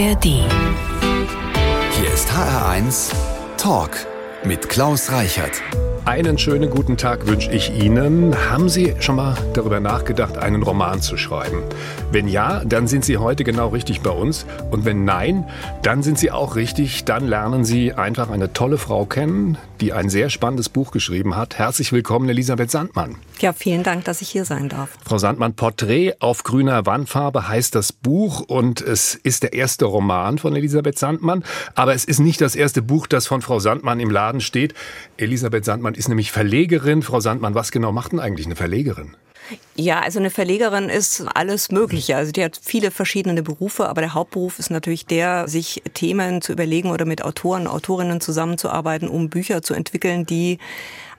ARD. Hier ist HR1 Talk mit Klaus Reichert. Einen schönen guten Tag wünsche ich Ihnen. Haben Sie schon mal darüber nachgedacht, einen Roman zu schreiben? Wenn ja, dann sind Sie heute genau richtig bei uns. Und wenn nein, dann sind Sie auch richtig. Dann lernen Sie einfach eine tolle Frau kennen, die ein sehr spannendes Buch geschrieben hat. Herzlich willkommen, Elisabeth Sandmann. Ja, vielen Dank, dass ich hier sein darf. Frau Sandmann, Porträt auf grüner Wandfarbe heißt das Buch und es ist der erste Roman von Elisabeth Sandmann. Aber es ist nicht das erste Buch, das von Frau Sandmann im Laden steht. Elisabeth Sandmann ist nämlich Verlegerin. Frau Sandmann, was genau macht denn eigentlich eine Verlegerin? Ja, also eine Verlegerin ist alles Mögliche. Also die hat viele verschiedene Berufe, aber der Hauptberuf ist natürlich der, sich Themen zu überlegen oder mit Autoren, Autorinnen zusammenzuarbeiten, um Bücher zu entwickeln, die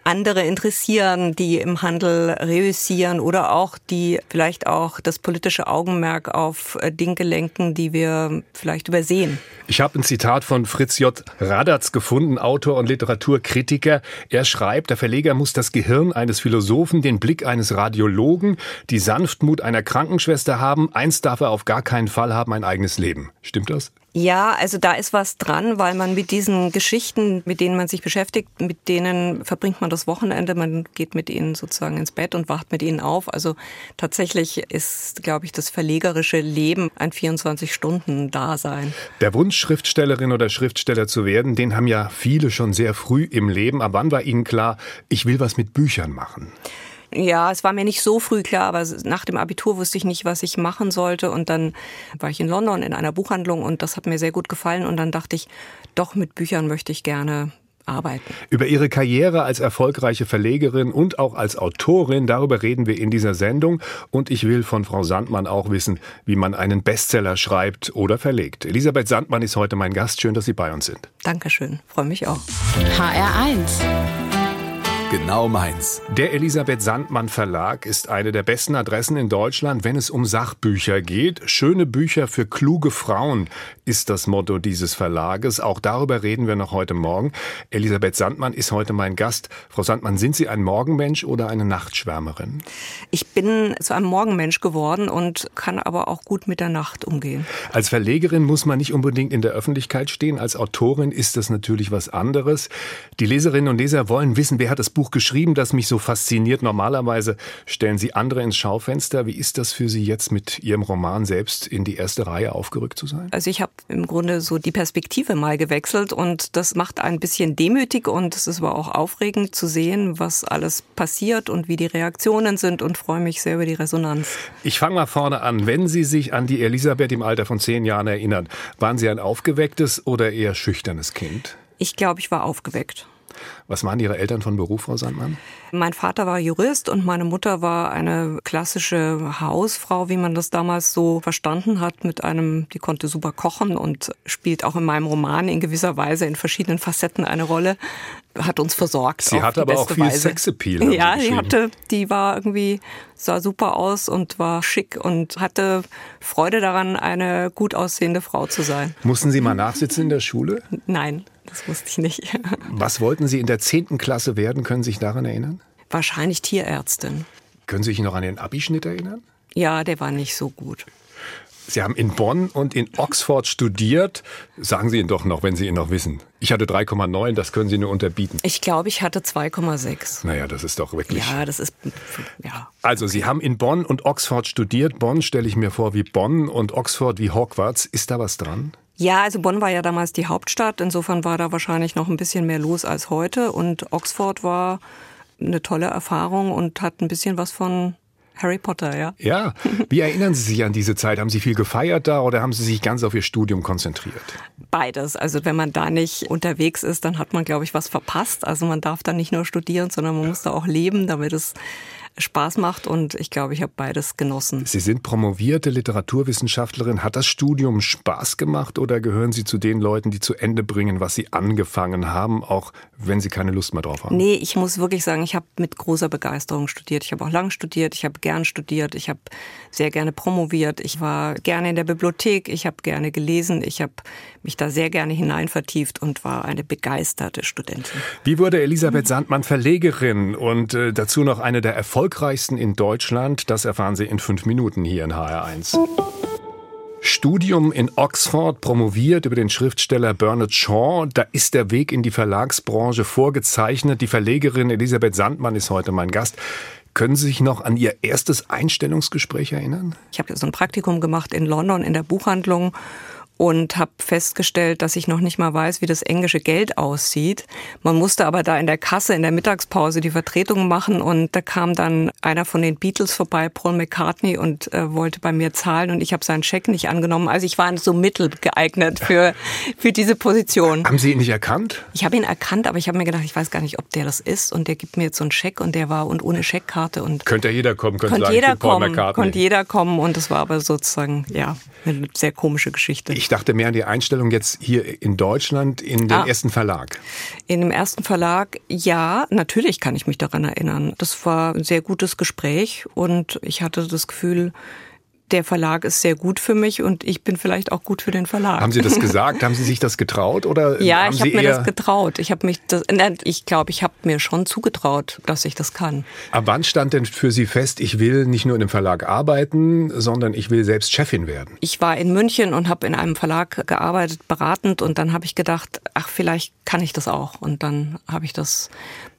andere interessieren, die im Handel reüssieren oder auch die vielleicht auch das politische Augenmerk auf äh, Dinge lenken, die wir vielleicht übersehen. Ich habe ein Zitat von Fritz J. Radatz gefunden, Autor und Literaturkritiker. Er schreibt, der Verleger muss das Gehirn eines Philosophen, den Blick eines Radiologen, die Sanftmut einer Krankenschwester haben. Eins darf er auf gar keinen Fall haben, ein eigenes Leben. Stimmt das? Ja, also da ist was dran, weil man mit diesen Geschichten, mit denen man sich beschäftigt, mit denen verbringt man das Wochenende, man geht mit ihnen sozusagen ins Bett und wacht mit ihnen auf. Also tatsächlich ist, glaube ich, das verlegerische Leben ein 24-Stunden-Dasein. Der Wunsch, Schriftstellerin oder Schriftsteller zu werden, den haben ja viele schon sehr früh im Leben. Aber wann war Ihnen klar, ich will was mit Büchern machen? Ja, es war mir nicht so früh klar, aber nach dem Abitur wusste ich nicht, was ich machen sollte. Und dann war ich in London in einer Buchhandlung und das hat mir sehr gut gefallen. Und dann dachte ich, doch mit Büchern möchte ich gerne arbeiten. Über Ihre Karriere als erfolgreiche Verlegerin und auch als Autorin, darüber reden wir in dieser Sendung. Und ich will von Frau Sandmann auch wissen, wie man einen Bestseller schreibt oder verlegt. Elisabeth Sandmann ist heute mein Gast. Schön, dass Sie bei uns sind. Dankeschön, freue mich auch. HR1 Genau meins. Der Elisabeth Sandmann Verlag ist eine der besten Adressen in Deutschland, wenn es um Sachbücher geht. Schöne Bücher für kluge Frauen ist das Motto dieses Verlages. Auch darüber reden wir noch heute Morgen. Elisabeth Sandmann ist heute mein Gast. Frau Sandmann, sind Sie ein Morgenmensch oder eine Nachtschwärmerin? Ich bin zu einem Morgenmensch geworden und kann aber auch gut mit der Nacht umgehen. Als Verlegerin muss man nicht unbedingt in der Öffentlichkeit stehen. Als Autorin ist das natürlich was anderes. Die Leserinnen und Leser wollen wissen, wer hat das Buch Buch geschrieben, das mich so fasziniert. Normalerweise stellen Sie andere ins Schaufenster. Wie ist das für Sie jetzt mit Ihrem Roman selbst in die erste Reihe aufgerückt zu sein? Also ich habe im Grunde so die Perspektive mal gewechselt und das macht ein bisschen demütig und es ist aber auch aufregend zu sehen, was alles passiert und wie die Reaktionen sind und freue mich sehr über die Resonanz. Ich fange mal vorne an. Wenn Sie sich an die Elisabeth im Alter von zehn Jahren erinnern, waren Sie ein aufgewecktes oder eher schüchternes Kind? Ich glaube, ich war aufgeweckt. Was waren Ihre Eltern von Beruf, Frau Sandmann? Mein Vater war Jurist und meine Mutter war eine klassische Hausfrau, wie man das damals so verstanden hat, mit einem, die konnte super kochen und spielt auch in meinem Roman in gewisser Weise in verschiedenen Facetten eine Rolle, hat uns versorgt. Sie hatte aber auch viel Weise. Sexappeal. Ja, sie hatte, die war irgendwie, sah super aus und war schick und hatte Freude daran, eine gut aussehende Frau zu sein. Mussten Sie mal nachsitzen in der Schule? Nein, das wusste ich nicht. Was wollten Sie in der 10. Klasse werden? Können Sie sich daran erinnern? Wahrscheinlich Tierärztin. Können Sie sich noch an den Abischnitt erinnern? Ja, der war nicht so gut. Sie haben in Bonn und in Oxford studiert. Sagen Sie ihn doch noch, wenn Sie ihn noch wissen. Ich hatte 3,9, das können Sie nur unterbieten. Ich glaube, ich hatte 2,6. Naja, das ist doch wirklich. Ja, das ist. Ja. Also, Sie haben in Bonn und Oxford studiert. Bonn stelle ich mir vor wie Bonn und Oxford wie Hogwarts. Ist da was dran? Ja, also Bonn war ja damals die Hauptstadt. Insofern war da wahrscheinlich noch ein bisschen mehr los als heute. Und Oxford war eine tolle Erfahrung und hat ein bisschen was von Harry Potter, ja. Ja. Wie erinnern Sie sich an diese Zeit? Haben Sie viel gefeiert da oder haben Sie sich ganz auf Ihr Studium konzentriert? Beides. Also wenn man da nicht unterwegs ist, dann hat man, glaube ich, was verpasst. Also man darf da nicht nur studieren, sondern man muss da auch leben, damit es Spaß macht und ich glaube, ich habe beides genossen. Sie sind promovierte Literaturwissenschaftlerin. Hat das Studium Spaß gemacht oder gehören Sie zu den Leuten, die zu Ende bringen, was Sie angefangen haben, auch wenn Sie keine Lust mehr drauf haben? Nee, ich muss wirklich sagen, ich habe mit großer Begeisterung studiert. Ich habe auch lang studiert, ich habe gern studiert, ich habe sehr gerne promoviert, ich war gerne in der Bibliothek, ich habe gerne gelesen, ich habe mich da sehr gerne hinein vertieft und war eine begeisterte Studentin. Wie wurde Elisabeth Sandmann Verlegerin und äh, dazu noch eine der erfolgreichsten in Deutschland? Das erfahren Sie in fünf Minuten hier in HR1. Studium in Oxford, promoviert über den Schriftsteller Bernard Shaw. Da ist der Weg in die Verlagsbranche vorgezeichnet. Die Verlegerin Elisabeth Sandmann ist heute mein Gast. Können Sie sich noch an Ihr erstes Einstellungsgespräch erinnern? Ich habe so ein Praktikum gemacht in London in der Buchhandlung und habe festgestellt, dass ich noch nicht mal weiß, wie das englische Geld aussieht. Man musste aber da in der Kasse in der Mittagspause die Vertretung machen und da kam dann einer von den Beatles vorbei, Paul McCartney, und äh, wollte bei mir zahlen und ich habe seinen Scheck nicht angenommen. Also ich war so mittel geeignet für, für diese Position. Haben Sie ihn nicht erkannt? Ich habe ihn erkannt, aber ich habe mir gedacht, ich weiß gar nicht, ob der das ist und der gibt mir jetzt so einen Scheck und der war und ohne Scheckkarte und könnte jeder kommen, könnte sagen, jeder Paul kommen, McCartney. konnte jeder kommen und das war aber sozusagen ja eine sehr komische Geschichte. Ich dachte mehr an die Einstellung jetzt hier in Deutschland in den Ah. ersten Verlag. In dem ersten Verlag, ja, natürlich kann ich mich daran erinnern. Das war ein sehr gutes Gespräch und ich hatte das Gefühl, der Verlag ist sehr gut für mich und ich bin vielleicht auch gut für den Verlag. Haben Sie das gesagt? haben Sie sich das getraut oder ja, haben ich habe mir das getraut. Ich habe mich, das, ich glaube, ich habe mir schon zugetraut, dass ich das kann. Ab wann stand denn für Sie fest, ich will nicht nur in einem Verlag arbeiten, sondern ich will selbst Chefin werden? Ich war in München und habe in einem Verlag gearbeitet, beratend und dann habe ich gedacht, ach, vielleicht kann ich das auch und dann habe ich das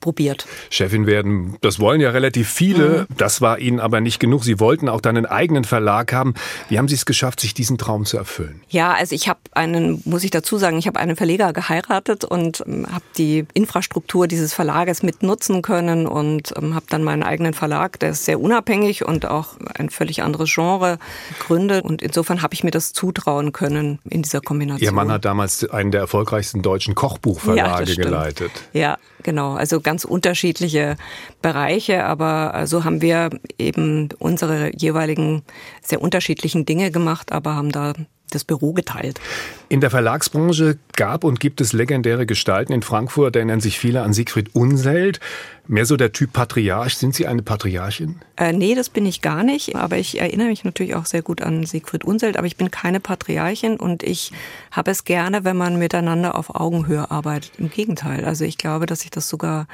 probiert. Chefin werden, das wollen ja relativ viele. Das war Ihnen aber nicht genug. Sie wollten auch dann einen eigenen Verlag haben. Wie haben Sie es geschafft, sich diesen Traum zu erfüllen? Ja, also ich habe einen, muss ich dazu sagen, ich habe einen Verleger geheiratet und ähm, habe die Infrastruktur dieses Verlages mit nutzen können und ähm, habe dann meinen eigenen Verlag, der ist sehr unabhängig und auch ein völlig anderes Genre gegründet und insofern habe ich mir das zutrauen können in dieser Kombination. Ihr Mann hat damals einen der erfolgreichsten deutschen Kochbuchverlage Ja, geleitet. Ja, genau. Also ganz unterschiedliche Bereiche, aber äh, so haben wir eben unsere jeweiligen sehr unterschiedlichen Dinge gemacht, aber haben da das Büro geteilt. In der Verlagsbranche gab und gibt es legendäre Gestalten. In Frankfurt erinnern sich viele an Siegfried Unseld. Mehr so der Typ Patriarch. Sind Sie eine Patriarchin? Äh, nee, das bin ich gar nicht, aber ich erinnere mich natürlich auch sehr gut an Siegfried Unseld, aber ich bin keine Patriarchin und ich habe es gerne, wenn man miteinander auf Augenhöhe arbeitet. Im Gegenteil, also ich glaube, dass ich das sogar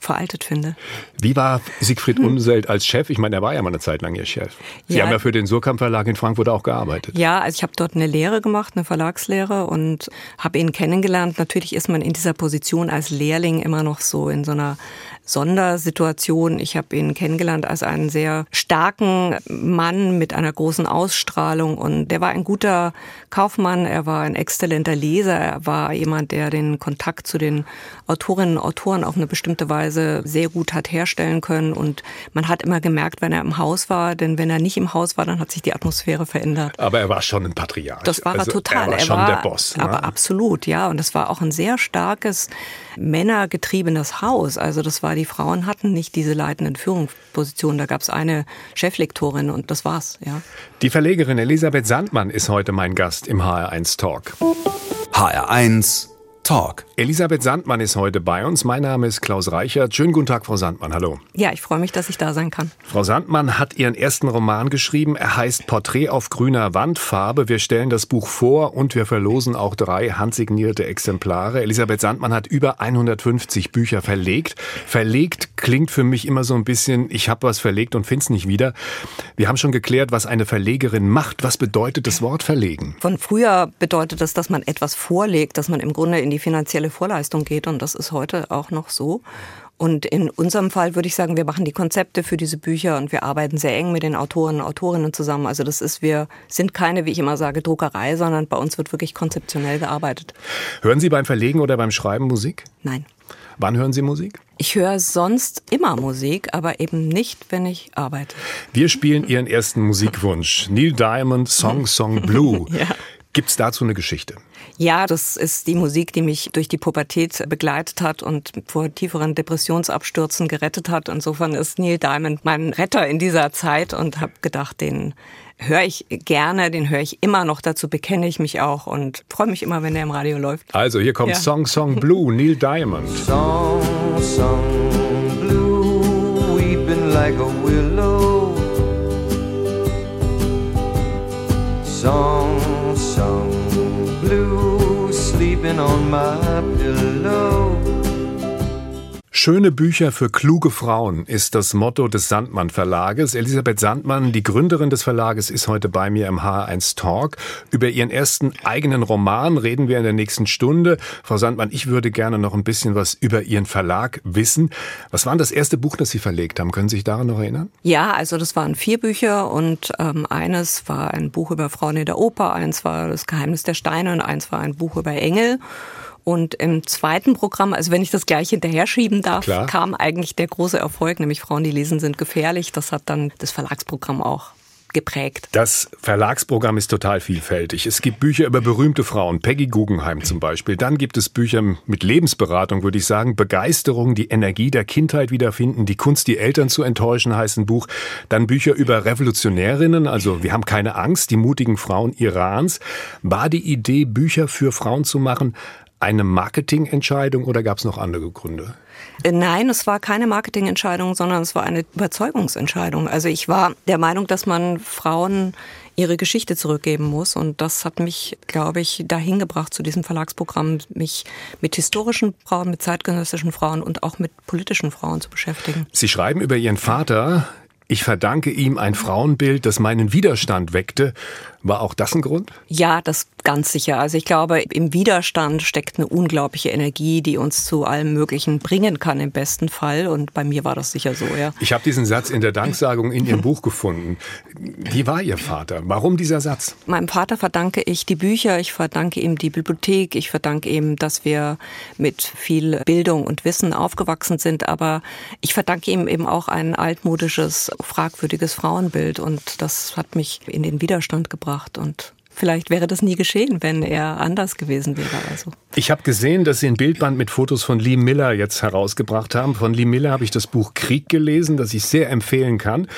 veraltet finde. Wie war Siegfried Unseld als Chef? Ich meine, er war ja mal eine Zeit lang Ihr Chef. Sie Ja. haben ja für den Surkamp Verlag in Frankfurt auch gearbeitet. Ja, also ich habe dort eine Lehre gemacht, eine Verlagslehre und habe ihn kennengelernt. Natürlich ist man in dieser Position als Lehrling immer noch so in so einer Sondersituation. Ich habe ihn kennengelernt als einen sehr starken Mann mit einer großen Ausstrahlung und der war ein guter Kaufmann, er war ein exzellenter Leser, er war jemand, der den Kontakt zu den Autorinnen und Autoren auf eine bestimmte Weise sehr gut hat herstellen können und man hat immer gemerkt, wenn er im Haus war, denn wenn er nicht im Haus war, dann hat sich die Atmosphäre verändert. Aber er war schon ein Patriarch. Das war also er total. Er war schon der Boss. Ne? Aber absolut, ja. Und das war auch ein sehr starkes männergetriebenes Haus. Also das war, die Frauen hatten nicht diese leitenden Führungspositionen. Da gab es eine Cheflektorin und das war's, ja. Die Verlegerin Elisabeth Sandmann ist heute mein Gast im HR1 Talk. HR1 Talk. Elisabeth Sandmann ist heute bei uns. Mein Name ist Klaus Reichert. Schönen guten Tag, Frau Sandmann. Hallo. Ja, ich freue mich, dass ich da sein kann. Frau Sandmann hat ihren ersten Roman geschrieben. Er heißt Porträt auf grüner Wandfarbe. Wir stellen das Buch vor und wir verlosen auch drei handsignierte Exemplare. Elisabeth Sandmann hat über 150 Bücher verlegt. Verlegt klingt für mich immer so ein bisschen, ich habe was verlegt und find's nicht wieder. Wir haben schon geklärt, was eine Verlegerin macht. Was bedeutet das Wort verlegen? Von früher bedeutet das, dass man etwas vorlegt, dass man im Grunde in die finanzielle Vorleistung geht und das ist heute auch noch so. Und in unserem Fall würde ich sagen, wir machen die Konzepte für diese Bücher und wir arbeiten sehr eng mit den Autoren und Autorinnen zusammen. Also das ist, wir sind keine, wie ich immer sage, Druckerei, sondern bei uns wird wirklich konzeptionell gearbeitet. Hören Sie beim Verlegen oder beim Schreiben Musik? Nein. Wann hören Sie Musik? Ich höre sonst immer Musik, aber eben nicht, wenn ich arbeite. Wir spielen Ihren ersten Musikwunsch. Neil Diamond, Song Song Blue. Ja. Gibt's dazu eine Geschichte? Ja, das ist die Musik, die mich durch die Pubertät begleitet hat und vor tieferen Depressionsabstürzen gerettet hat. Insofern ist Neil Diamond mein Retter in dieser Zeit und habe gedacht, den höre ich gerne, den höre ich immer noch, dazu bekenne ich mich auch und freue mich immer, wenn der im Radio läuft. Also hier kommt Ja. Song Song Blue, Neil Diamond. Song, song, blue, weeping like a willow. Song, sleeping on my pillow. Schöne Bücher für kluge Frauen ist das Motto des Sandmann Verlages. Elisabeth Sandmann, die Gründerin des Verlages, ist heute bei mir im H1 Talk. Über ihren ersten eigenen Roman reden wir in der nächsten Stunde. Frau Sandmann, ich würde gerne noch ein bisschen was über Ihren Verlag wissen. Was war denn das erste Buch, das Sie verlegt haben? Können Sie sich daran noch erinnern? Ja, also das waren vier Bücher und ähm, eines war ein Buch über Frauen in der Oper, eins war das Geheimnis der Steine und eins war ein Buch über Engel. Und im zweiten Programm, also wenn ich das gleich hinterher schieben darf, Klar. kam eigentlich der große Erfolg, nämlich Frauen, die lesen, sind gefährlich. Das hat dann das Verlagsprogramm auch geprägt. Das Verlagsprogramm ist total vielfältig. Es gibt Bücher über berühmte Frauen, Peggy Guggenheim zum Beispiel. Dann gibt es Bücher mit Lebensberatung, würde ich sagen. Begeisterung, die Energie der Kindheit wiederfinden, die Kunst, die Eltern zu enttäuschen, heißt ein Buch. Dann Bücher über Revolutionärinnen, also wir haben keine Angst, die mutigen Frauen Irans. War die Idee, Bücher für Frauen zu machen, eine Marketingentscheidung oder gab es noch andere Gründe? Äh, Nein, es war keine Marketingentscheidung, sondern es war eine Überzeugungsentscheidung. Also ich war der Meinung, dass man Frauen ihre Geschichte zurückgeben muss. Und das hat mich, glaube ich, dahin gebracht zu diesem Verlagsprogramm, mich mit historischen Frauen, mit zeitgenössischen Frauen und auch mit politischen Frauen zu beschäftigen. Sie schreiben über Ihren Vater, ich verdanke ihm ein Frauenbild, das meinen Widerstand weckte. War auch das ein Grund? Ja, das ganz sicher. Also ich glaube, im Widerstand steckt eine unglaubliche Energie, die uns zu allem Möglichen bringen kann im besten Fall. Und bei mir war das sicher so, ja. Ich habe diesen Satz in der Danksagung in Ihrem Buch gefunden. Wie war Ihr Vater? Warum dieser Satz? Meinem Vater verdanke ich die Bücher, ich verdanke ihm die Bibliothek, ich verdanke ihm, dass wir mit viel Bildung und Wissen aufgewachsen sind, aber ich verdanke ihm eben auch ein altmodisches, fragwürdiges Frauenbild und das hat mich in den Widerstand gebracht und vielleicht wäre das nie geschehen, wenn er anders gewesen wäre. Also. Ich habe gesehen, dass Sie ein Bildband mit Fotos von Lee Miller jetzt herausgebracht haben. Von Lee Miller habe ich das Buch Krieg gelesen, das ich sehr empfehlen kann.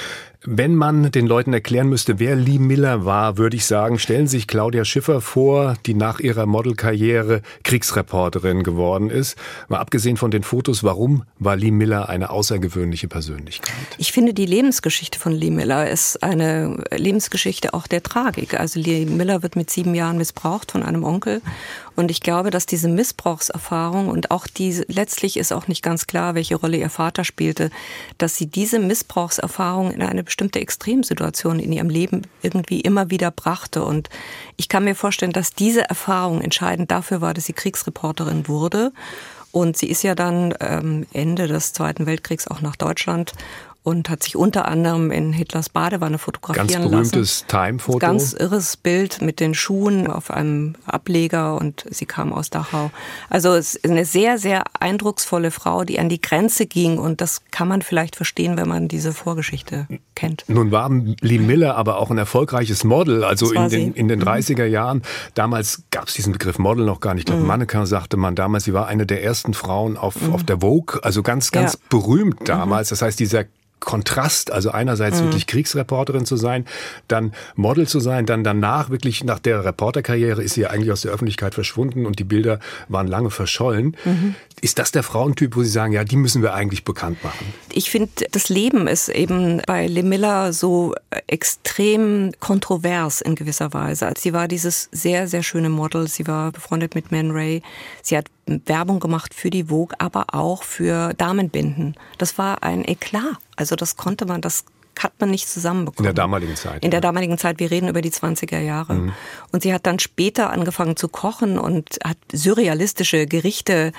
Wenn man den Leuten erklären müsste, wer Lee Miller war, würde ich sagen, stellen Sie sich Claudia Schiffer vor, die nach ihrer Modelkarriere Kriegsreporterin geworden ist. Mal abgesehen von den Fotos, warum war Lee Miller eine außergewöhnliche Persönlichkeit? Ich finde, die Lebensgeschichte von Lee Miller ist eine Lebensgeschichte auch der Tragik. Also Lee Miller wird mit sieben Jahren missbraucht von einem Onkel. Und ich glaube, dass diese Missbrauchserfahrung und auch diese, letztlich ist auch nicht ganz klar, welche Rolle ihr Vater spielte, dass sie diese Missbrauchserfahrung in eine bestimmte Extremsituation in ihrem Leben irgendwie immer wieder brachte. Und ich kann mir vorstellen, dass diese Erfahrung entscheidend dafür war, dass sie Kriegsreporterin wurde. Und sie ist ja dann ähm, Ende des Zweiten Weltkriegs auch nach Deutschland und hat sich unter anderem in Hitlers Badewanne fotografieren Ganz lassen. berühmtes Time-Foto. Ganz irres Bild mit den Schuhen auf einem Ableger und sie kam aus Dachau. Also es ist eine sehr, sehr eindrucksvolle Frau, die an die Grenze ging und das kann man vielleicht verstehen, wenn man diese Vorgeschichte kennt. Nun war Lee Miller aber auch ein erfolgreiches Model, also in den. Mhm. in den 30er Jahren. Damals gab es diesen Begriff Model noch gar nicht. Ich glaube, Mannequin sagte man damals, sie war eine der ersten Frauen auf, auf der Vogue, also ganz, ganz Mhm. Ja. Mhm. berühmt damals. Das heißt, dieser Kontrast, also einerseits wirklich Kriegsreporterin zu sein, dann Model zu sein, dann danach wirklich nach der Reporterkarriere ist sie ja eigentlich aus der Öffentlichkeit verschwunden und die Bilder waren lange verschollen. Ist das der Frauentyp, wo Sie sagen, ja, die müssen wir eigentlich bekannt machen? Ich finde, das Leben ist eben bei Le Miller so extrem kontrovers in gewisser Weise. Sie war dieses sehr, sehr schöne Model. Sie war befreundet mit Man Ray. Sie hat Werbung gemacht für die Vogue, aber auch für Damenbinden. Das war ein Eklat. Also das konnte man, das hat man nicht zusammenbekommen. In der damaligen Zeit, In der damaligen Zeit, wir reden über die 20er Jahre. Und sie hat dann später angefangen zu kochen und hat surrealistische Gerichte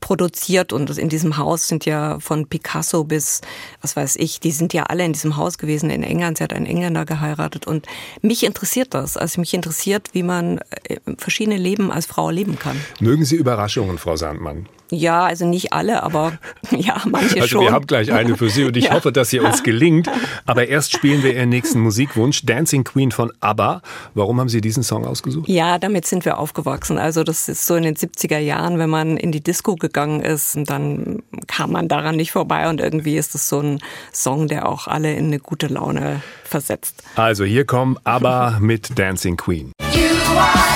produziert. Und in diesem Haus sind ja von Picasso bis, was weiß ich, die sind ja alle in diesem Haus gewesen in England. Sie hat einen Engländer geheiratet. Und mich interessiert das. Also mich interessiert, wie man äh, verschiedene Leben als Frau leben kann. Mögen Sie Überraschungen, Frau Sandmann? Ja, also nicht alle, aber ja, manche Also schon. wir haben gleich eine für Sie und ich Ja. hoffe, dass sie uns gelingt. Aber erst spielen wir Ihren nächsten Musikwunsch, Dancing Queen von ABBA. Warum haben Sie diesen Song ausgesucht? Ja, damit sind wir aufgewachsen. Also das ist so in den 70er Jahren, wenn man in die Disco gegangen ist, und dann kam man daran nicht vorbei und irgendwie ist es so ein Song, der auch alle in eine gute Laune versetzt. Also hier kommen ABBA mit Dancing Queen. You are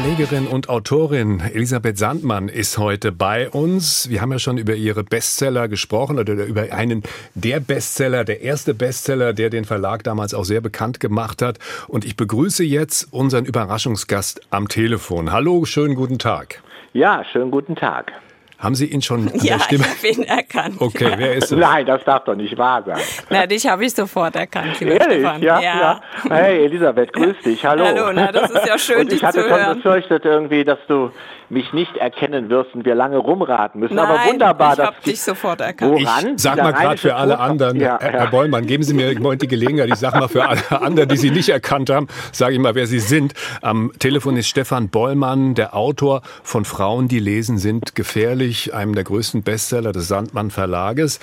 Verlegerin und Autorin Elisabeth Sandmann ist heute bei uns. Wir haben ja schon über ihre Bestseller gesprochen oder über einen der Bestseller, der erste Bestseller, der den Verlag damals auch sehr bekannt gemacht hat. Und ich begrüße jetzt unseren Überraschungsgast am Telefon. Hallo, schönen guten Tag. Ja, schönen guten Tag. Haben Sie ihn schon an Ja, der Stimme? ich habe ihn erkannt. Okay, wer ist es? Nein, das darf doch nicht wahr sein. Na, dich habe ich sofort erkannt, lieber Ehrlich? Stefan. Ja, ja. Hey, Elisabeth, grüß dich. Hallo. Hallo, na, das ist ja schön, Und ich dich hatte zu schon hören. befürchtet irgendwie, dass du mich nicht erkennen wirst und wir lange rumraten müssen. Nein, Aber wunderbar, ich habe dich sofort erkannt. Ich Woran? sag Dieser mal gerade für alle anderen, Ja, Herr, ja. Herr Bollmann, geben Sie mir heute die Gelegenheit, ich sag mal für alle anderen, die Sie nicht erkannt haben, sage ich mal, wer Sie sind. Am Telefon ist Stefan Bollmann, der Autor von Frauen, die lesen, sind gefährlich, einem der größten Bestseller des Sandmann Verlages.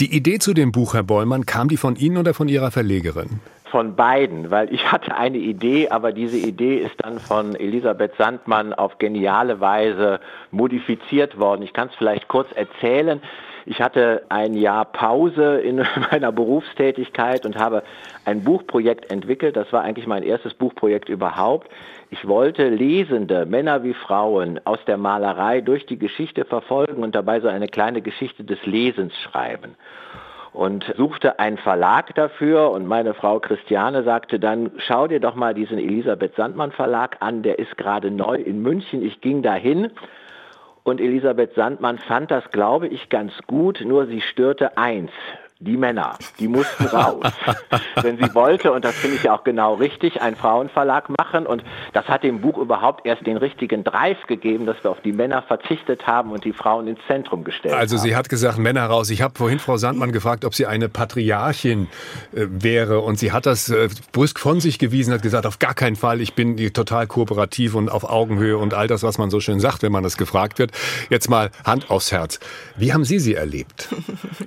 Die Idee zu dem Buch, Herr Bollmann, kam die von Ihnen oder von Ihrer Verlegerin? Von beiden, weil ich hatte eine Idee, aber diese Idee ist dann von Elisabeth Sandmann auf geniale Weise modifiziert worden. Ich kann es vielleicht kurz erzählen. Ich hatte ein Jahr Pause in meiner Berufstätigkeit und habe ein Buchprojekt entwickelt. Das war eigentlich mein erstes Buchprojekt überhaupt. Ich wollte Lesende, Männer wie Frauen, aus der Malerei durch die Geschichte verfolgen und dabei so eine kleine Geschichte des Lesens schreiben und suchte einen Verlag dafür und meine Frau Christiane sagte dann, schau dir doch mal diesen Elisabeth Sandmann Verlag an, der ist gerade neu in München. Ich ging dahin und Elisabeth Sandmann fand das, glaube ich, ganz gut, nur sie störte eins. Die Männer, die mussten raus. Wenn sie wollte, und das finde ich ja auch genau richtig, einen Frauenverlag machen. Und das hat dem Buch überhaupt erst den richtigen Drive gegeben, dass wir auf die Männer verzichtet haben und die Frauen ins Zentrum gestellt Also haben. sie hat gesagt, Männer raus. Ich habe vorhin Frau Sandmann gefragt, ob sie eine Patriarchin äh, wäre und sie hat das äh, brüsk von sich gewiesen, hat gesagt, auf gar keinen Fall, ich bin total kooperativ und auf Augenhöhe und all das, was man so schön sagt, wenn man das gefragt wird. Jetzt mal Hand aufs Herz. Wie haben Sie sie erlebt?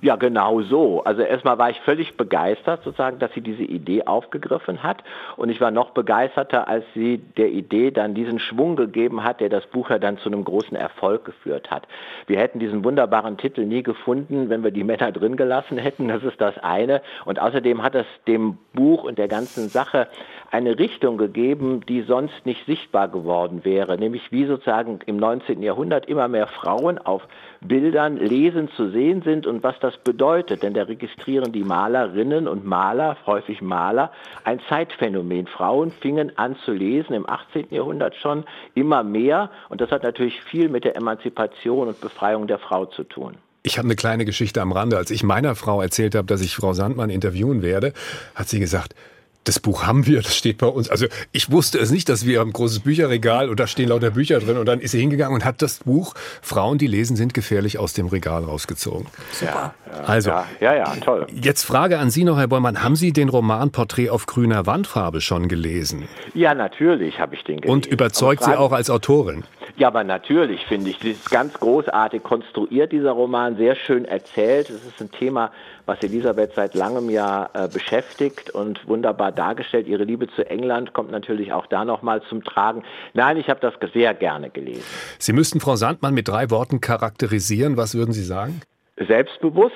Ja, genau so. Also erstmal war ich völlig begeistert, sozusagen, dass sie diese Idee aufgegriffen hat. Und ich war noch begeisterter, als sie der Idee dann diesen Schwung gegeben hat, der das Buch ja dann zu einem großen Erfolg geführt hat. Wir hätten diesen wunderbaren Titel nie gefunden, wenn wir die Männer drin gelassen hätten. Das ist das eine. Und außerdem hat es dem Buch und der ganzen Sache eine Richtung gegeben, die sonst nicht sichtbar geworden wäre, nämlich wie sozusagen im 19. Jahrhundert immer mehr Frauen auf Bildern lesen zu sehen sind und was das bedeutet. Denn da registrieren die Malerinnen und Maler, häufig Maler, ein Zeitphänomen. Frauen fingen an zu lesen im 18. Jahrhundert schon immer mehr und das hat natürlich viel mit der Emanzipation und Befreiung der Frau zu tun. Ich habe eine kleine Geschichte am Rande. Als ich meiner Frau erzählt habe, dass ich Frau Sandmann interviewen werde, hat sie gesagt, das Buch haben wir, das steht bei uns. Also ich wusste es nicht, dass wir haben ein großes Bücherregal und da stehen lauter Bücher drin. Und dann ist sie hingegangen und hat das Buch Frauen, die lesen, sind gefährlich aus dem Regal rausgezogen. Ja, Also, ja, ja, ja, toll. jetzt Frage an Sie noch, Herr Bollmann. Haben Sie den Roman Porträt auf grüner Wandfarbe schon gelesen? Ja, natürlich habe ich den gelesen. Und überzeugt Sie auch als Autorin? Ja, aber natürlich finde ich, das ist ganz großartig konstruiert, dieser Roman, sehr schön erzählt. Es ist ein Thema, was Elisabeth seit langem ja äh, beschäftigt und wunderbar dargestellt. Ihre Liebe zu England kommt natürlich auch da nochmal zum Tragen. Nein, ich habe das sehr gerne gelesen. Sie müssten Frau Sandmann mit drei Worten charakterisieren. Was würden Sie sagen? Selbstbewusst,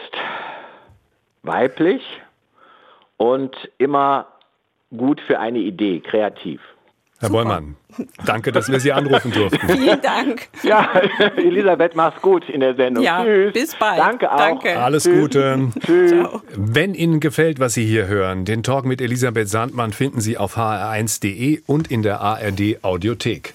weiblich und immer gut für eine Idee, kreativ. Herr Bollmann, danke, dass wir Sie anrufen durften. Vielen Dank. Ja, Elisabeth, mach's gut in der Sendung. Ja, Tschüss. bis bald. Danke auch. Danke. Alles Tschüss. Gute. Tschüss. Ciao. Wenn Ihnen gefällt, was Sie hier hören, den Talk mit Elisabeth Sandmann finden Sie auf hr1.de und in der ARD Audiothek.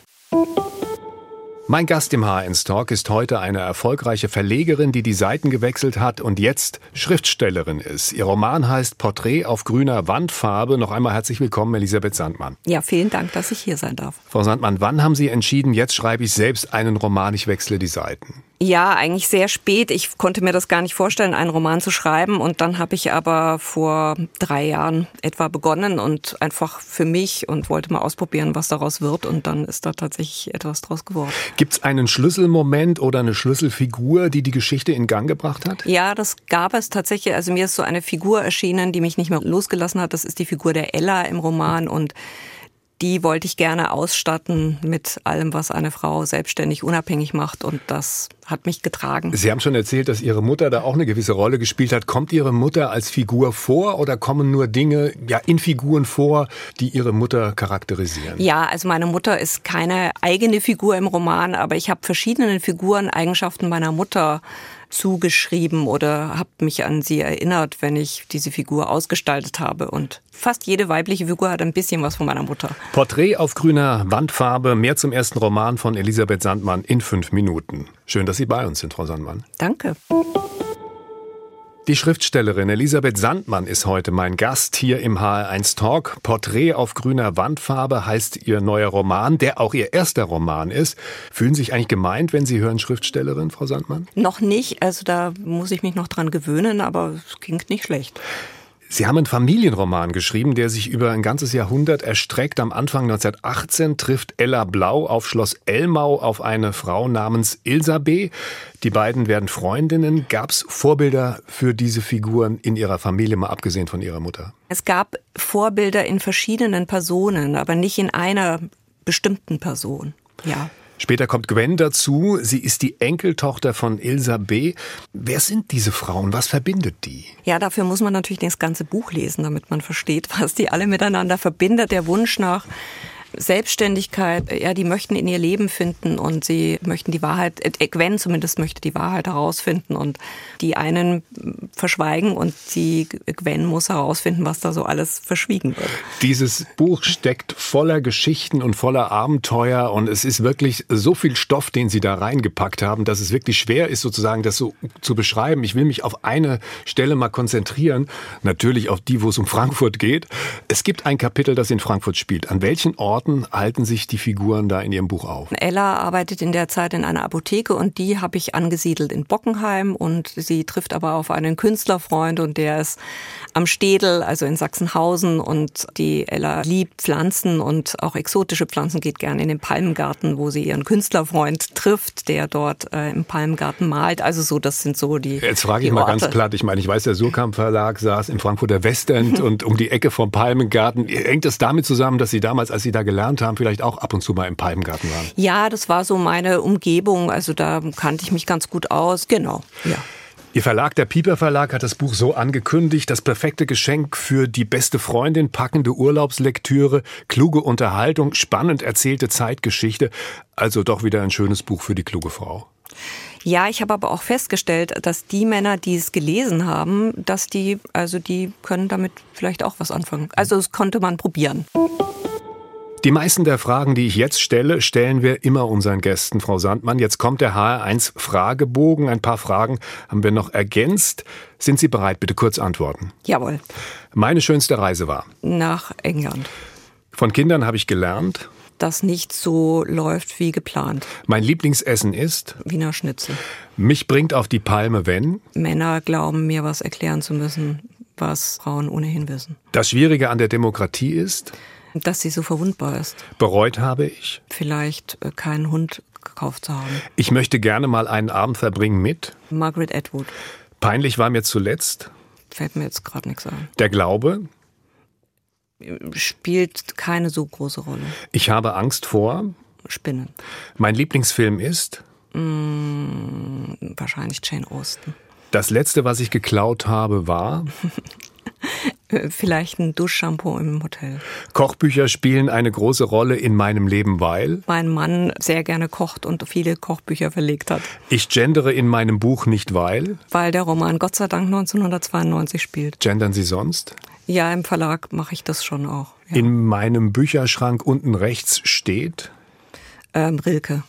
Mein Gast im H1 Talk ist heute eine erfolgreiche Verlegerin, die die Seiten gewechselt hat und jetzt Schriftstellerin ist. Ihr Roman heißt Porträt auf grüner Wandfarbe. Noch einmal herzlich willkommen, Elisabeth Sandmann. Ja, vielen Dank, dass ich hier sein darf. Frau Sandmann, wann haben Sie entschieden, jetzt schreibe ich selbst einen Roman, ich wechsle die Seiten? Ja, eigentlich sehr spät. Ich konnte mir das gar nicht vorstellen, einen Roman zu schreiben. Und dann habe ich aber vor drei Jahren etwa begonnen und einfach für mich und wollte mal ausprobieren, was daraus wird. Und dann ist da tatsächlich etwas draus geworden. Gibt es einen Schlüsselmoment oder eine Schlüsselfigur, die die Geschichte in Gang gebracht hat? Ja, das gab es tatsächlich. Also mir ist so eine Figur erschienen, die mich nicht mehr losgelassen hat. Das ist die Figur der Ella im Roman und die wollte ich gerne ausstatten mit allem, was eine Frau selbstständig unabhängig macht und das hat mich getragen. Sie haben schon erzählt, dass Ihre Mutter da auch eine gewisse Rolle gespielt hat. Kommt Ihre Mutter als Figur vor oder kommen nur Dinge ja, in Figuren vor, die Ihre Mutter charakterisieren? Ja, also meine Mutter ist keine eigene Figur im Roman, aber ich habe verschiedenen Figuren Eigenschaften meiner Mutter zugeschrieben oder habe mich an sie erinnert, wenn ich diese Figur ausgestaltet habe. Und fast jede weibliche Figur hat ein bisschen was von meiner Mutter. Porträt auf grüner Wandfarbe, mehr zum ersten Roman von Elisabeth Sandmann in fünf Minuten. Schön, dass Sie bei uns sind, Frau Sandmann. Danke. Die Schriftstellerin Elisabeth Sandmann ist heute mein Gast hier im HR1 Talk. Porträt auf grüner Wandfarbe heißt ihr neuer Roman, der auch ihr erster Roman ist. Fühlen Sie sich eigentlich gemeint, wenn Sie hören Schriftstellerin, Frau Sandmann? Noch nicht, also da muss ich mich noch dran gewöhnen, aber es klingt nicht schlecht. Sie haben einen Familienroman geschrieben, der sich über ein ganzes Jahrhundert erstreckt. Am Anfang 1918 trifft Ella Blau auf Schloss Elmau auf eine Frau namens Ilsa B. Die beiden werden Freundinnen. Gab es Vorbilder für diese Figuren in ihrer Familie, mal abgesehen von ihrer Mutter? Es gab Vorbilder in verschiedenen Personen, aber nicht in einer bestimmten Person. Ja. Später kommt Gwen dazu. Sie ist die Enkeltochter von Ilsa B. Wer sind diese Frauen? Was verbindet die? Ja, dafür muss man natürlich das ganze Buch lesen, damit man versteht, was die alle miteinander verbindet. Der Wunsch nach Selbstständigkeit, ja, die möchten in ihr Leben finden und sie möchten die Wahrheit, äh, Gwen zumindest möchte die Wahrheit herausfinden und die einen verschweigen und die Gwen muss herausfinden, was da so alles verschwiegen wird. Dieses Buch steckt voller Geschichten und voller Abenteuer und es ist wirklich so viel Stoff, den Sie da reingepackt haben, dass es wirklich schwer ist, sozusagen das so zu beschreiben. Ich will mich auf eine Stelle mal konzentrieren, natürlich auf die, wo es um Frankfurt geht. Es gibt ein Kapitel, das in Frankfurt spielt. An welchen Orten halten sich die Figuren da in Ihrem Buch auf? Ella arbeitet in der Zeit in einer Apotheke und die habe ich angesiedelt in Bockenheim und sie trifft aber auf einen Künstlerfreund und der ist am Städel, also in Sachsenhausen und die Ella liebt Pflanzen und auch exotische Pflanzen, geht gerne in den Palmgarten, wo sie ihren Künstlerfreund trifft, der dort äh, im Palmgarten malt. Also so, das sind so die Jetzt frage ich mal Orte. ganz platt. Ich meine, ich weiß, der Surkamp Verlag saß im Frankfurter Westend und um die Ecke vom Palmengarten. Hängt das damit zusammen, dass Sie damals, als Sie da gelernt haben, vielleicht auch ab und zu mal im Palmengarten waren? Ja, das war so meine Umgebung, also da kannte ich mich ganz gut aus. Genau, ja. Ihr Verlag, der Pieper Verlag, hat das Buch so angekündigt. Das perfekte Geschenk für die beste Freundin, packende Urlaubslektüre, kluge Unterhaltung, spannend erzählte Zeitgeschichte. Also doch wieder ein schönes Buch für die kluge Frau. Ja, ich habe aber auch festgestellt, dass die Männer, die es gelesen haben, dass die, also die können damit vielleicht auch was anfangen. Also das konnte man probieren. Die meisten der Fragen, die ich jetzt stelle, stellen wir immer unseren Gästen, Frau Sandmann. Jetzt kommt der HR1 Fragebogen. Ein paar Fragen haben wir noch ergänzt. Sind Sie bereit? Bitte kurz antworten. Jawohl, Meine schönste Reise war. nach England. Von Kindern habe ich gelernt. Das nicht so läuft wie geplant. Mein Lieblingsessen ist. Wiener Schnitzel. Mich bringt auf die Palme, wenn. Männer glauben, mir was erklären zu müssen, was Frauen ohnehin wissen. Das Schwierige an der Demokratie ist. Dass sie so verwundbar ist. Bereut habe ich. Vielleicht äh, keinen Hund gekauft zu haben. Ich möchte gerne mal einen Abend verbringen mit. Margaret Atwood. Peinlich war mir zuletzt. Fällt mir jetzt gerade nichts ein. Der Glaube. Spielt keine so große Rolle. Ich habe Angst vor. Spinnen. Mein Lieblingsfilm ist. Wahrscheinlich Jane Austen. Das letzte, was ich geklaut habe, war. Äh, Vielleicht ein Duschshampoo im Hotel. Kochbücher spielen eine große Rolle in meinem Leben, weil Mein Mann sehr gerne kocht und viele Kochbücher verlegt hat, ich gendere in meinem Buch nicht, weil. weil der Roman Gott sei Dank 1992 spielt. Gendern Sie sonst? Ja, im Verlag mache ich das schon auch. Ja. In meinem Bücherschrank unten rechts steht. ähm, Rilke.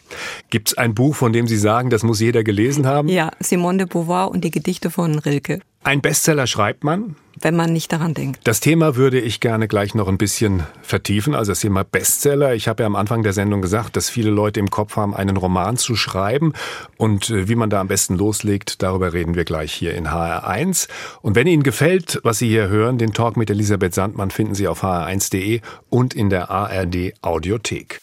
Gibt es ein Buch, von dem Sie sagen, das muss jeder gelesen haben? Ja, Simone de Beauvoir und die Gedichte von Rilke. Ein Bestseller schreibt man. Wenn man nicht daran denkt. Das Thema würde ich gerne gleich noch ein bisschen vertiefen, also das Thema Bestseller. Ich habe ja am Anfang der Sendung gesagt, dass viele Leute im Kopf haben, einen Roman zu schreiben und äh, wie man da am besten loslegt, darüber reden wir gleich hier in HR1. Und wenn Ihnen gefällt, was Sie hier hören, den Talk mit Elisabeth Sandmann finden Sie auf hr1.de und in der ARD Audiothek.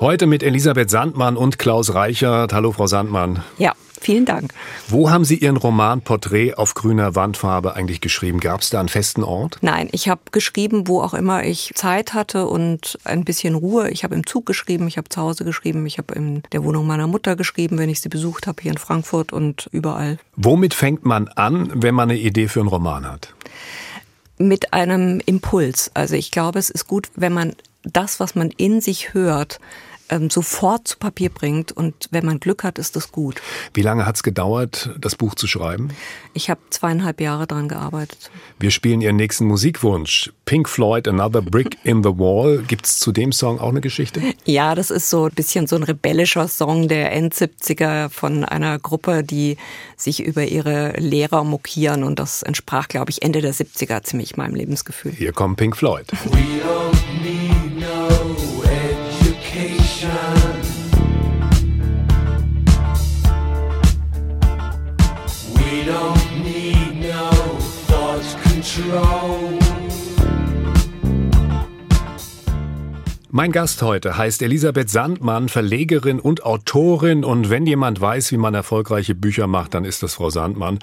Heute mit Elisabeth Sandmann und Klaus Reichert. Hallo, Frau Sandmann. Ja. Vielen Dank. Wo haben Sie Ihren Roman Porträt auf grüner Wandfarbe eigentlich geschrieben? Gab es da einen festen Ort? Nein, ich habe geschrieben, wo auch immer ich Zeit hatte und ein bisschen Ruhe. Ich habe im Zug geschrieben, ich habe zu Hause geschrieben, ich habe in der Wohnung meiner Mutter geschrieben, wenn ich sie besucht habe, hier in Frankfurt und überall. Womit fängt man an, wenn man eine Idee für einen Roman hat? Mit einem Impuls. Also ich glaube, es ist gut, wenn man das, was man in sich hört, ähm, sofort zu Papier bringt. Und wenn man Glück hat, ist das gut. Wie lange hat es gedauert, das Buch zu schreiben? Ich habe zweieinhalb Jahre dran gearbeitet. Wir spielen Ihren nächsten Musikwunsch. Pink Floyd, Another Brick in the Wall. Gibt es zu dem Song auch eine Geschichte? Ja, das ist so ein bisschen so ein rebellischer Song der End-70er von einer Gruppe, die sich über ihre Lehrer mokieren. Und das entsprach, glaube ich, Ende der 70er ziemlich meinem Lebensgefühl. Hier kommt Pink Floyd. We don't need Mein Gast heute heißt Elisabeth Sandmann, Verlegerin und Autorin. Und wenn jemand weiß, wie man erfolgreiche Bücher macht, dann ist das Frau Sandmann.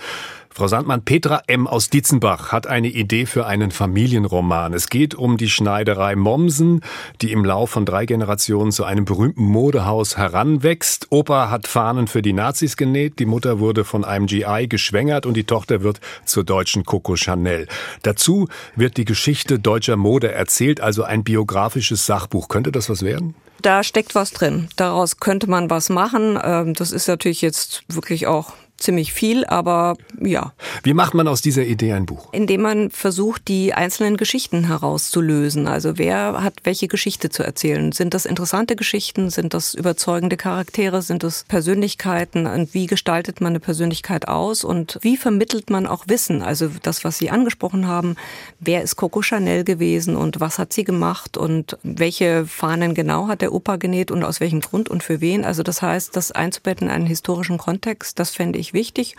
Frau Sandmann, Petra M. aus Dietzenbach hat eine Idee für einen Familienroman. Es geht um die Schneiderei Mommsen, die im Lauf von drei Generationen zu einem berühmten Modehaus heranwächst. Opa hat Fahnen für die Nazis genäht, die Mutter wurde von einem GI geschwängert und die Tochter wird zur deutschen Coco Chanel. Dazu wird die Geschichte deutscher Mode erzählt, also ein biografisches Sachbuch. Könnte das was werden? Da steckt was drin. Daraus könnte man was machen. Ähm, Das ist natürlich jetzt wirklich auch ziemlich viel, aber ja. Wie macht man aus dieser Idee ein Buch? Indem man versucht, die einzelnen Geschichten herauszulösen. Also wer hat welche Geschichte zu erzählen? Sind das interessante Geschichten? Sind das überzeugende Charaktere? Sind das Persönlichkeiten? Und wie gestaltet man eine Persönlichkeit aus? Und wie vermittelt man auch Wissen? Also das, was Sie angesprochen haben. Wer ist Coco Chanel gewesen und was hat sie gemacht? Und welche Fahnen genau hat der Opa genäht und aus welchem Grund und für wen? Also das heißt, das einzubetten in einen historischen Kontext, das fände ich wichtig.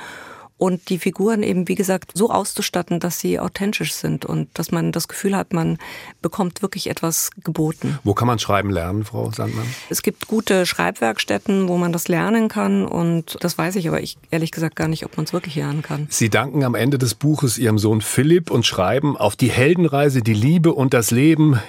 Und die Figuren eben, wie gesagt, so auszustatten, dass sie authentisch sind und dass man das Gefühl hat, man bekommt wirklich etwas geboten. Wo kann man schreiben lernen, Frau Sandmann? Es gibt gute Schreibwerkstätten, wo man das lernen kann und das weiß ich aber ich ehrlich gesagt gar nicht, ob man es wirklich lernen kann. Sie danken am Ende des Buches Ihrem Sohn Philipp und schreiben auf die Heldenreise, die Liebe und das Leben.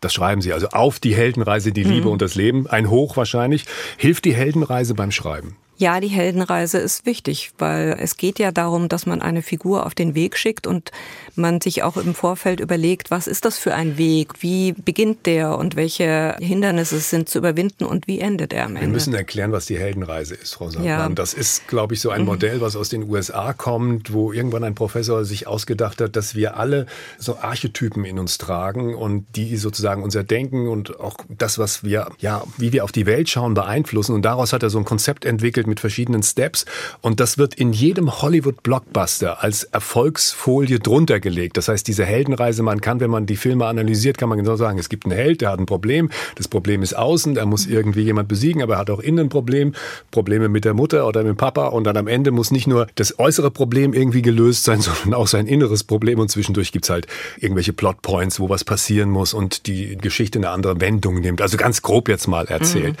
Das schreiben Sie also auf die Heldenreise, die Liebe und das Leben. Ein Hoch wahrscheinlich. Hilft die Heldenreise beim Schreiben? Ja, die Heldenreise ist wichtig, weil es geht ja darum, dass man eine Figur auf den Weg schickt und man sich auch im Vorfeld überlegt, was ist das für ein Weg, wie beginnt der und welche Hindernisse sind zu überwinden und wie endet er am Ende. Wir müssen erklären, was die Heldenreise ist, Frau Sandmann. Ja. Das ist, glaube ich, so ein Modell, was aus den USA kommt, wo irgendwann ein Professor sich ausgedacht hat, dass wir alle so Archetypen in uns tragen und die sozusagen unser Denken und auch das, was wir, ja, wie wir auf die Welt schauen, beeinflussen. Und daraus hat er so ein Konzept entwickelt mit verschiedenen Steps. Und das wird in jedem Hollywood-Blockbuster als Erfolgsfolie drunter gelegt. Das heißt, diese Heldenreise, man kann, wenn man die Filme analysiert, kann man genau sagen, es gibt einen Held, der hat ein Problem. Das Problem ist außen, der muss irgendwie jemand besiegen, aber er hat auch innen ein Problem. Probleme mit der Mutter oder mit dem Papa. Und dann am Ende muss nicht nur das äußere Problem irgendwie gelöst sein, sondern auch sein inneres Problem. Und zwischendurch gibt's halt irgendwelche Plotpoints, wo was passieren muss und die Geschichte eine andere Wendung nimmt. Also ganz grob jetzt mal erzählt.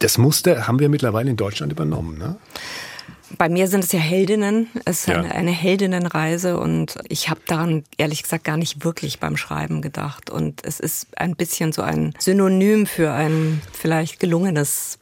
Das Muster haben wir mittlerweile in Deutschland übernommen. Ne? Bei mir sind es ja Heldinnen. Es ist Ja. eine, eine Heldinnenreise und ich habe daran ehrlich gesagt gar nicht wirklich beim Schreiben gedacht. Und es ist ein bisschen so ein Synonym für ein vielleicht gelungenes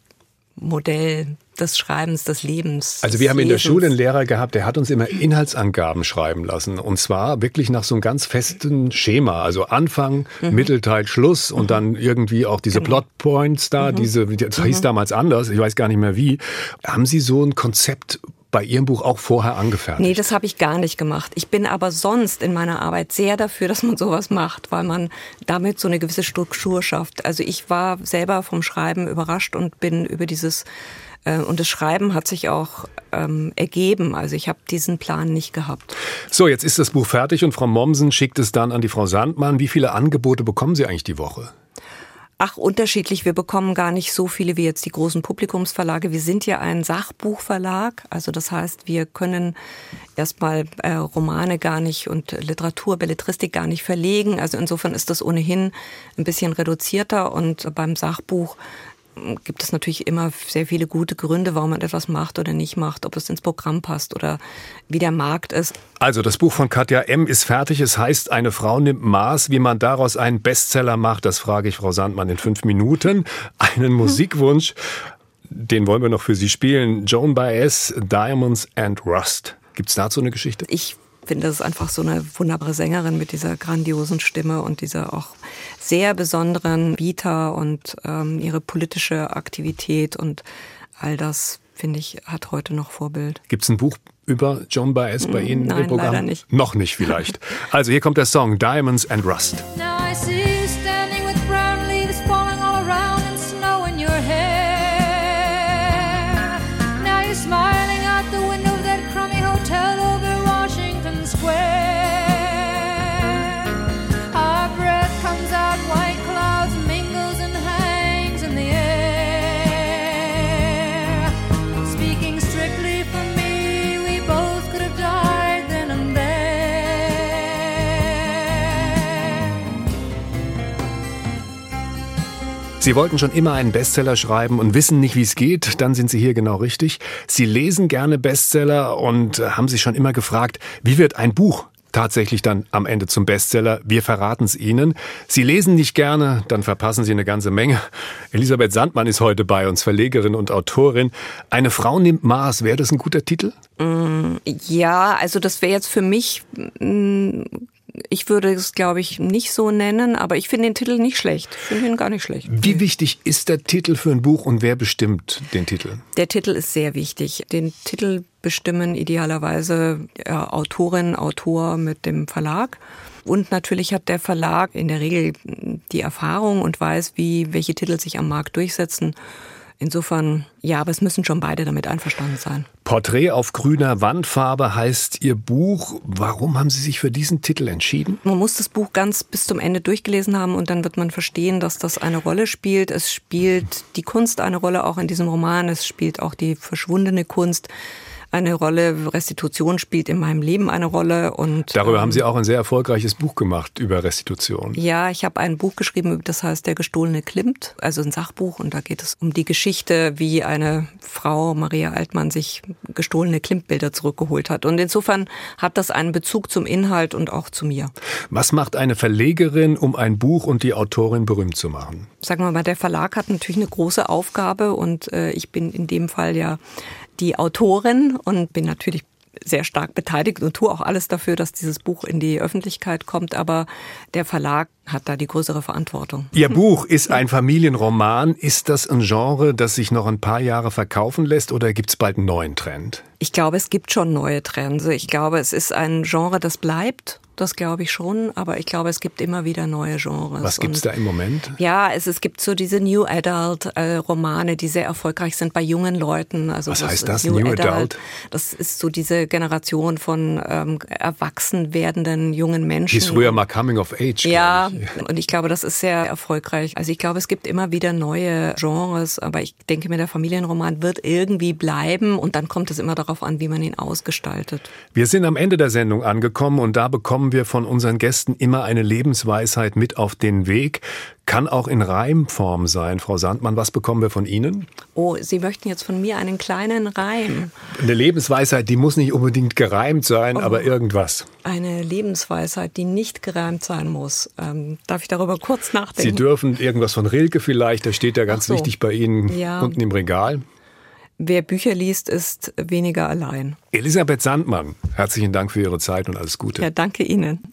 Modell des Schreibens, des Lebens. Also wir haben in der. Schule einen Lehrer gehabt, der hat uns immer Inhaltsangaben schreiben lassen. Und zwar wirklich nach so einem ganz festen Schema. Also Anfang, Mittelteil, Schluss und dann irgendwie auch diese Plotpoints da, diese, das hieß damals anders, ich weiß gar nicht mehr wie. Haben Sie so ein Konzept bei Ihrem Buch auch vorher angefertigt? Nee, das habe ich gar nicht gemacht. Ich bin aber sonst in meiner Arbeit sehr dafür, dass man sowas macht, weil man damit so eine gewisse Struktur schafft. Also ich war selber vom Schreiben überrascht und bin über dieses und das Schreiben hat sich auch ähm, ergeben. Also ich habe diesen Plan nicht gehabt. So, jetzt ist das Buch fertig und Frau Mommsen schickt es dann an die Frau Sandmann. Wie viele Angebote bekommen Sie eigentlich die Woche? Ach, unterschiedlich. Wir bekommen gar nicht so viele wie jetzt die großen Publikumsverlage. Wir sind ja ein Sachbuchverlag. Also das heißt, wir können erstmal äh, Romane gar nicht und Literatur, Belletristik gar nicht verlegen. Also insofern ist das ohnehin ein bisschen reduzierter und beim Sachbuch gibt es natürlich immer sehr viele gute Gründe, warum man etwas macht oder nicht macht, ob es ins Programm passt oder wie der Markt ist. Also das Buch von Katja M. ist fertig. Es heißt, eine Frau nimmt Maß. Wie man daraus einen Bestseller macht, das frage ich Frau Sandmann in fünf Minuten. Einen Musikwunsch, den wollen wir noch für Sie spielen. Joan Baez, Diamonds and Rust. Gibt's dazu eine Geschichte? Ich finde, das ist einfach so eine wunderbare Sängerin mit dieser grandiosen Stimme und dieser auch sehr besonderen Vita und ähm, ihre politische Aktivität und all das, finde ich, hat heute noch Vorbild. Gibt's ein Buch über Joan Baez bei Ihnen nein, im Programm? leider nicht. Noch nicht vielleicht. Also hier kommt der Song Diamonds and Rust. Sie wollten schon immer einen Bestseller schreiben und wissen nicht, wie es geht, dann sind Sie hier genau richtig. Sie lesen gerne Bestseller und äh, haben sich schon immer gefragt, wie wird ein Buch tatsächlich dann am Ende zum Bestseller? Wir verraten es Ihnen. Sie lesen nicht gerne, dann verpassen Sie eine ganze Menge. Elisabeth Sandmann ist heute bei uns, Verlegerin und Autorin. Eine Frau nimmt Maß, wäre das ein guter Titel? Ja, also das wäre jetzt für mich, mm, ich würde es, glaube ich, nicht so nennen, aber ich finde den Titel nicht schlecht. Ich finde ihn gar nicht schlecht. Wie wichtig ist der Titel für ein Buch und wer bestimmt den Titel? Der Titel ist sehr wichtig. Den Titel bestimmen idealerweise ja, Autorin, Autor mit dem Verlag. Und natürlich hat der Verlag in der Regel die Erfahrung und weiß, wie welche Titel sich am Markt durchsetzen. Insofern, ja, aber es müssen schon beide damit einverstanden sein. Porträt auf grüner Wandfarbe heißt Ihr Buch. Warum haben Sie sich für diesen Titel entschieden? Man muss das Buch ganz bis zum Ende durchgelesen haben und dann wird man verstehen, dass das eine Rolle spielt. Es spielt die Kunst eine Rolle auch in diesem Roman. Es spielt auch die verschwundene Kunst eine Rolle. Restitution spielt in meinem Leben eine Rolle und Darüber ähm, haben Sie auch ein sehr erfolgreiches Buch gemacht über Restitution. Ja, ich habe ein Buch geschrieben, das heißt Der gestohlene Klimt, also ein Sachbuch und da geht es um die Geschichte, wie eine Frau, Maria Altmann, sich gestohlene Klimtbilder zurückgeholt hat. Und insofern hat das einen Bezug zum Inhalt und auch zu mir. Was macht eine Verlegerin, um ein Buch und die Autorin berühmt zu machen? Sagen wir mal, der Verlag hat natürlich eine große Aufgabe und äh, ich bin in dem Fall ja die Autorin und bin natürlich sehr stark beteiligt und tue auch alles dafür, dass dieses Buch in die Öffentlichkeit kommt. Aber der Verlag hat da die größere Verantwortung. Ihr Buch ist ein Familienroman. Ist das ein Genre, das sich noch ein paar Jahre verkaufen lässt oder gibt es bald einen neuen Trend? Ich glaube, es gibt schon neue Trends. Ich glaube, es ist ein Genre, das bleibt. Das glaube ich schon, aber ich glaube, es gibt immer wieder neue Genres. Was gibt's Und da im Moment? Ja, es, es gibt so diese New Adult äh, Romane, die sehr erfolgreich sind bei jungen Leuten. Also Was heißt das, New Adult? Das ist so diese Generation von ähm, erwachsen werdenden jungen Menschen. Hieß früher mal Coming of Age. Ja, ich. und ich glaube, das ist sehr erfolgreich. Also ich glaube, es gibt immer wieder neue Genres, aber ich denke mir, der Familienroman wird irgendwie bleiben und dann kommt es immer darauf an, wie man ihn ausgestaltet. Wir sind am Ende der Sendung angekommen und da bekommen wir von unseren Gästen immer eine Lebensweisheit mit auf den Weg. Kann auch in Reimform sein. Frau Sandmann, was bekommen wir von Ihnen? Oh, Sie möchten jetzt von mir einen kleinen Reim. Eine Lebensweisheit, die muss nicht unbedingt gereimt sein, aber irgendwas. Eine Lebensweisheit, die nicht gereimt sein muss. Ähm, darf ich darüber kurz Sie nachdenken? dürfen irgendwas von Rilke vielleicht, der steht ja ganz so. wichtig bei Ihnen Ja. unten im Regal. Wer Bücher liest, ist weniger allein. Elisabeth Sandmann, herzlichen Dank für Ihre Zeit und alles Gute. Ja, danke Ihnen.